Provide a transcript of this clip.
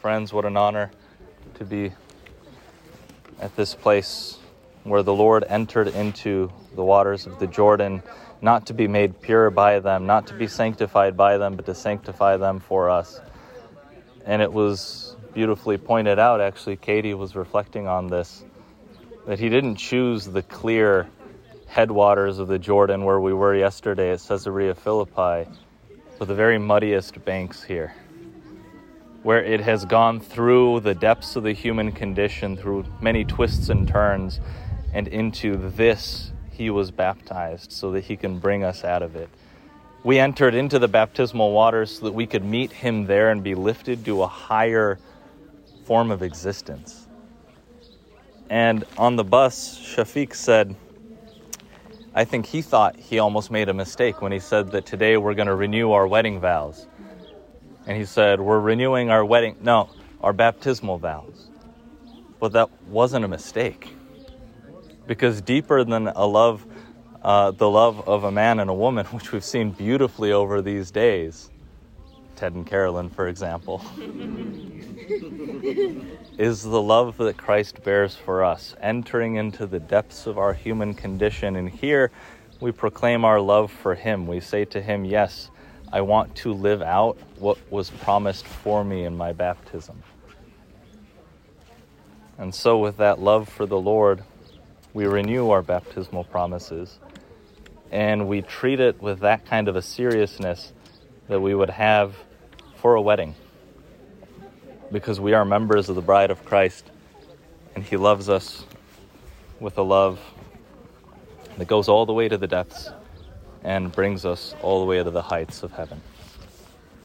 Friends, what an honor to be at this place where the Lord entered into the waters of the Jordan, not to be made pure by them, not to be sanctified by them, but to sanctify them for us. And it was beautifully pointed out, actually, Katie was reflecting on this, that he didn't choose the clear headwaters of the Jordan where we were yesterday at Caesarea Philippi, but the very muddiest banks here where it has gone through the depths of the human condition, through many twists and turns, and into this he was baptized so that he can bring us out of it. We entered into the baptismal waters so that we could meet him there and be lifted to a higher form of existence. And on the bus, Shafiq said, I think he thought he almost made a mistake when he said that today we're going to renew our wedding vows and he said, We're renewing our wedding, no, our baptismal vows. But that wasn't a mistake. Because deeper than a love, uh, the love of a man and a woman, which we've seen beautifully over these days, Ted and Carolyn, for example, is the love that Christ bears for us, entering into the depths of our human condition. And here we proclaim our love for Him. We say to Him, Yes, I want to live out what was promised for me in my baptism. And so, with that love for the Lord, we renew our baptismal promises and we treat it with that kind of a seriousness that we would have for a wedding because we are members of the bride of Christ and He loves us with a love that goes all the way to the depths and brings us all the way to the heights of heaven.